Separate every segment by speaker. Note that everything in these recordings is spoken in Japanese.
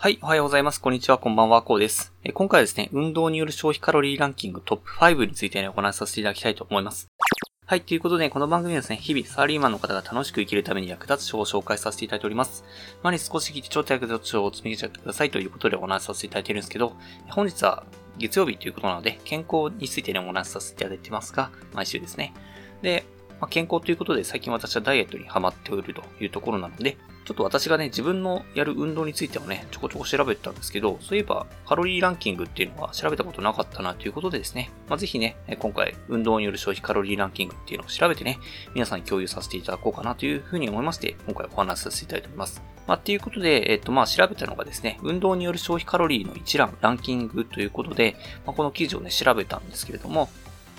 Speaker 1: はい、おはようございます。こんにちは、こんばんは、こうです。え今回はですね、運動による消費カロリーランキングトップ5についてね、お話しさせていただきたいと思います。はい、ということで、この番組はですね、日々サラリーマンの方が楽しく生きるために役立つ書を紹介させていただいております。まに少し聞いてちょっと役立つ書を積み上げちゃってくださいということでお話しさせていただいてるんですけど、本日は月曜日ということなので、健康についてね、お話しさせていただいてますが、毎週ですね。で、まあ、健康ということで最近私はダイエットにハマっておるというところなので、ちょっと私がね、自分のやる運動についてもね、ちょこちょこ調べてたんですけど、そういえばカロリーランキングっていうのは調べたことなかったなということでですね、まあ、ぜひね、今回運動による消費カロリーランキングっていうのを調べてね、皆さんに共有させていただこうかなというふうに思いまして、今回お話しさせていただいております。まあ、っていうことで、えっと、まあ、調べたのがですね、運動による消費カロリーの一覧、ランキングということで、まあ、この記事をね、調べたんですけれども、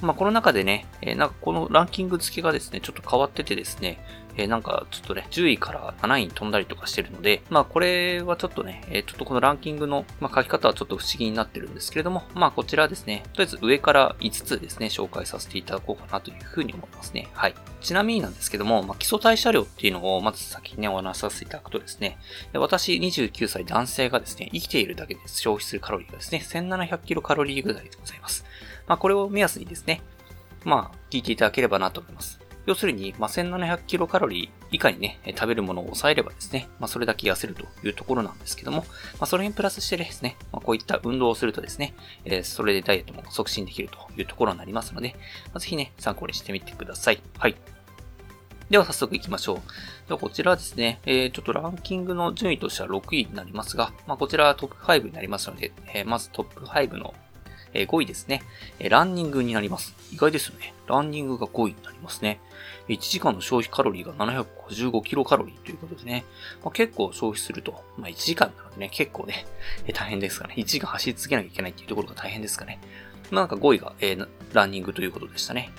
Speaker 1: まあ、この中でね、え、なんかこのランキング付けがですね、ちょっと変わっててですね、え、なんかちょっとね、10位から7位に飛んだりとかしてるので、まあこれはちょっとね、え、ちょっとこのランキングの、ま、書き方はちょっと不思議になってるんですけれども、まあこちらですね、とりあえず上から5つですね、紹介させていただこうかなというふうに思いますね。はい。ちなみになんですけども、まあ、基礎代謝量っていうのをまず先にね、お話しさせていただくとですね、私29歳男性がですね、生きているだけで消費するカロリーがですね、1700キロカロリーぐらいでございます。まあこれを目安にですね、まあ、聞いていただければなと思います。要するに、まあ、1700キロカロリー以下にね、食べるものを抑えればですね、まあ、それだけ痩せるというところなんですけども、まあ、それにプラスしてですね、まあ、こういった運動をするとですね、えー、それでダイエットも促進できるというところになりますので、まあ、ぜひね、参考にしてみてください。はい。では早速行きましょう。ではこちらはですね、えー、ちょっとランキングの順位としては6位になりますが、まあ、こちらはトップ5になりますので、えー、まずトップ5のえー、5位ですね、えー、ランニングになります。意外ですよね。ランニングが5位になりますね。1時間の消費カロリーが755キロカロリーということですね、まあ、結構消費すると、まあ、1時間なのでね、結構ね、えー、大変ですからね。1時間走り続けなきゃいけないっていうところが大変ですかね。まあ、なんか5位が、えー、ランニングということでしたね。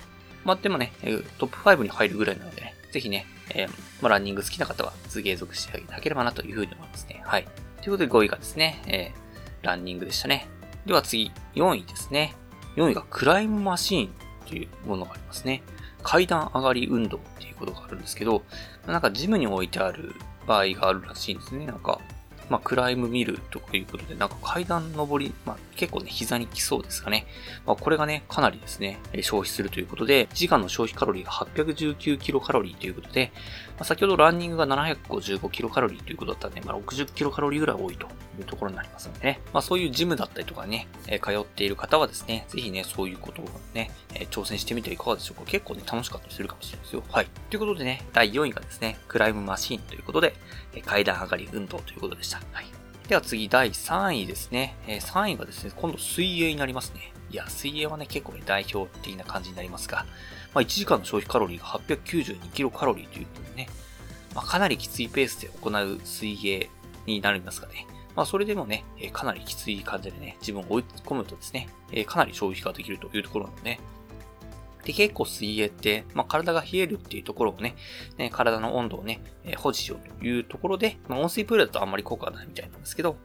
Speaker 1: まあ、でもね、トップ5に入るぐらいなのでね、ぜひね、えー、まあ、ランニング好きな方は継続していただければなというふうに思いますね。はい。ということで5位がですね、えー、ランニングでしたね。では次、4位ですね。4位がクライムマシーンというものがありますね。階段上がり運動っていうことがあるんですけど、なんかジムに置いてある場合があるらしいんですね。なんか、まあ、クライム見るということで、なんか階段登り、まあ、結構ね、膝に来そうですかね。まあ、これがね、かなりですね、消費するということで、時間の消費カロリーが819キロカロリーということで、まあ、先ほどランニングが755キロカロリーということだったんで、まあ、60キロカロリーぐらい多いというところになりますのでね。まあ、そういうジムだったりとかね、え通っている方はですね、ぜひね、そういうことをね、え挑戦してみてはいかがでしょうか。結構ね、楽しかったりするかもしれないですよ。はい。ということでね、第4位がですね、クライムマシーンということで、え階段上がり運動ということでした。はい。では次、第3位ですね。え、3位がですね、今度水泳になりますね。いや、水泳はね、結構ね、代表的な感じになりますが、まあ、1時間の消費カロリーが892キロカロリーということでね、まあ、かなりきついペースで行う水泳になりますがね、まあ、それでもね、かなりきつい感じでね、自分を追い込むとですね、かなり消費ができるというところなので、で、結構水泳って、まあ、体が冷えるっていうところをね、ね体の温度をね、え、保持しようというところで、まあ、温水プールだとあんまり効果がないみたいなんですけど、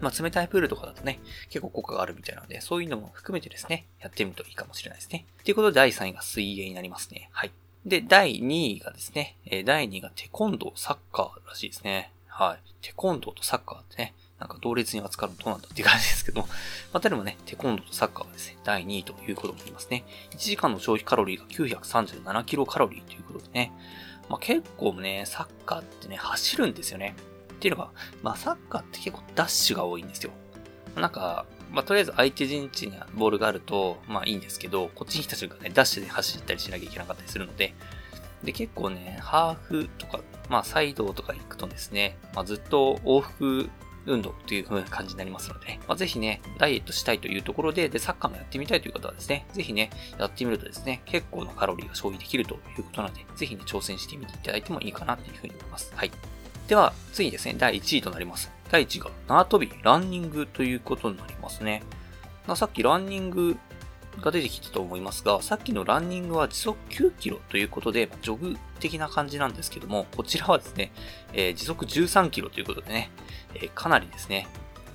Speaker 1: まあ、冷たいプールとかだとね、結構効果があるみたいなので、そういうのも含めてですね、やってみるといいかもしれないですね。ということで、第3位が水泳になりますね。はい。で、第2位がですね、え、第2位がテコンドー、サッカーらしいですね。はい。テコンドーとサッカーってね、なんか同列に扱うのどうなんだって感じですけど、まあ、例えばね、テコンドーとサッカーはですね、第2位ということになりますね。1時間の消費カロリーが937キロカロリーということでね、まあ、結構ね、サッカーってね、走るんですよね。っていうのが、まあ、サッカーって結構ダッシュが多いんですよ。なんか、まあ、とりあえず相手陣地にボールがあると、まあいいんですけど、こっちに来た瞬間ね、ダッシュで走ったりしなきゃいけなかったりするので、で、結構ね、ハーフとか、まあサイドとか行くとですね、まあずっと往復運動という風な感じになりますので、まあ、ぜひね、ダイエットしたいというところで、で、サッカーもやってみたいという方はですね、ぜひね、やってみるとですね、結構なカロリーが消費できるということなので、ぜひね、挑戦してみていただいてもいいかなというふうに思います。はい。では、次ですね、第1位となります。第1位が、縄跳び、ランニングということになりますね。さっきランニングが出てきたと思いますが、さっきのランニングは時速9キロということで、ジョグ的な感じなんですけども、こちらはですね、えー、時速13キロということでね、えー、かなりですね、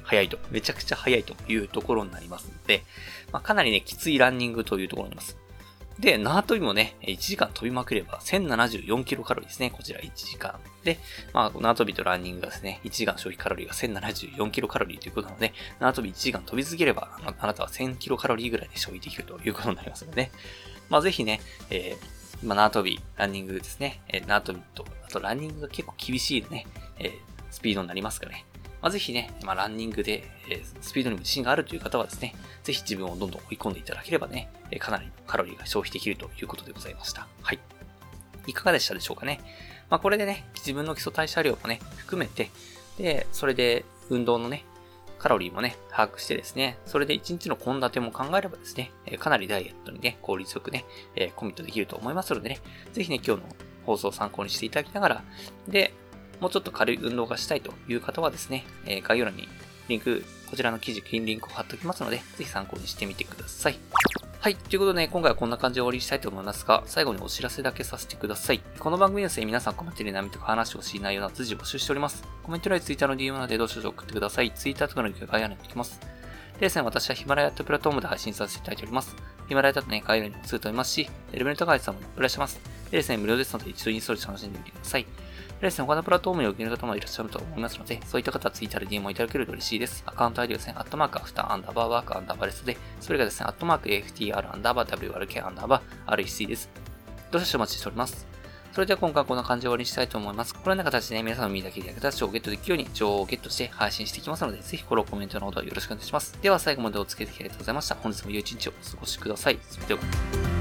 Speaker 1: 速いと、めちゃくちゃ速いというところになりますので、まあ、かなりね、きついランニングというところになります。で、縄跳びもね、1時間飛びまくれば1074キロカロリーですね。こちら1時間。で、まあ、縄跳びとランニングがですね、1時間消費カロリーが1074キロカロリーということなので、縄跳び1時間飛び続ければ、あなたは1000キロカロリーぐらいで消費できるということになりますので、まあ、ぜひね、えー、まあ、縄跳び、ランニングですね、えー、縄跳びと、あとランニングが結構厳しいね、えー、スピードになりますからね。まあ、ぜひね、まあ、ランニングで、え、スピードにも自信があるという方はですね、ぜひ自分をどんどん追い込んでいただければね、え、かなりのカロリーが消費できるということでございました。はい。いかがでしたでしょうかね。まあ、これでね、自分の基礎代謝量もね、含めて、で、それで運動のね、カロリーもね、把握してですね、それで1日の献立も考えればですね、かなりダイエットにね、効率よくね、えコミットできると思いますのでね、ぜひね、今日の放送を参考にしていただきながら、で、もうちょっと軽い運動がしたいという方はですね、え概要欄にリンク、こちらの記事、金リンクを貼っておきますので、ぜひ参考にしてみてください。はい。ということで、ね、今回はこんな感じで終わりにしたいと思いますが、最後にお知らせだけさせてください。この番組ですね、皆さんコメントで悩みとか話をしない内容な随時募集しております。コメント欄ツイッターの DM などでどうしよう送ってください。ツイッターとかの概要欄にできます。でですね、私はヒマラヤとプラットフォームで配信させていただいております。ヒマラヤだとね、概要欄にツーといますし、レベルトガイドさんもいらっします。でですね、無料ですので一度インストールして楽しんでみてください。ですね、他のプラットフォームにおけの方もいらっしゃると思いますので、そういった方はツイッターで DM をいただけると嬉しいです。アカウント ID ですね、アットマークアフターアンダーバーワークアンダーバーレスで、それがですね、アットマーク AFTR アンダーバー WRK アンダーバー REC です。どうしお待ちしております。それでは今回はこんな感じで終わりにしたいと思います。このような形でね、皆さんの身だけで役立つ情報をゲットできるように情報をゲットして配信していきますので、ぜひフォロー、コメントのほどよろしくお願いします。では最後までお付き合いありがとうございました。本日も良い一日をお過ごしください。それでは。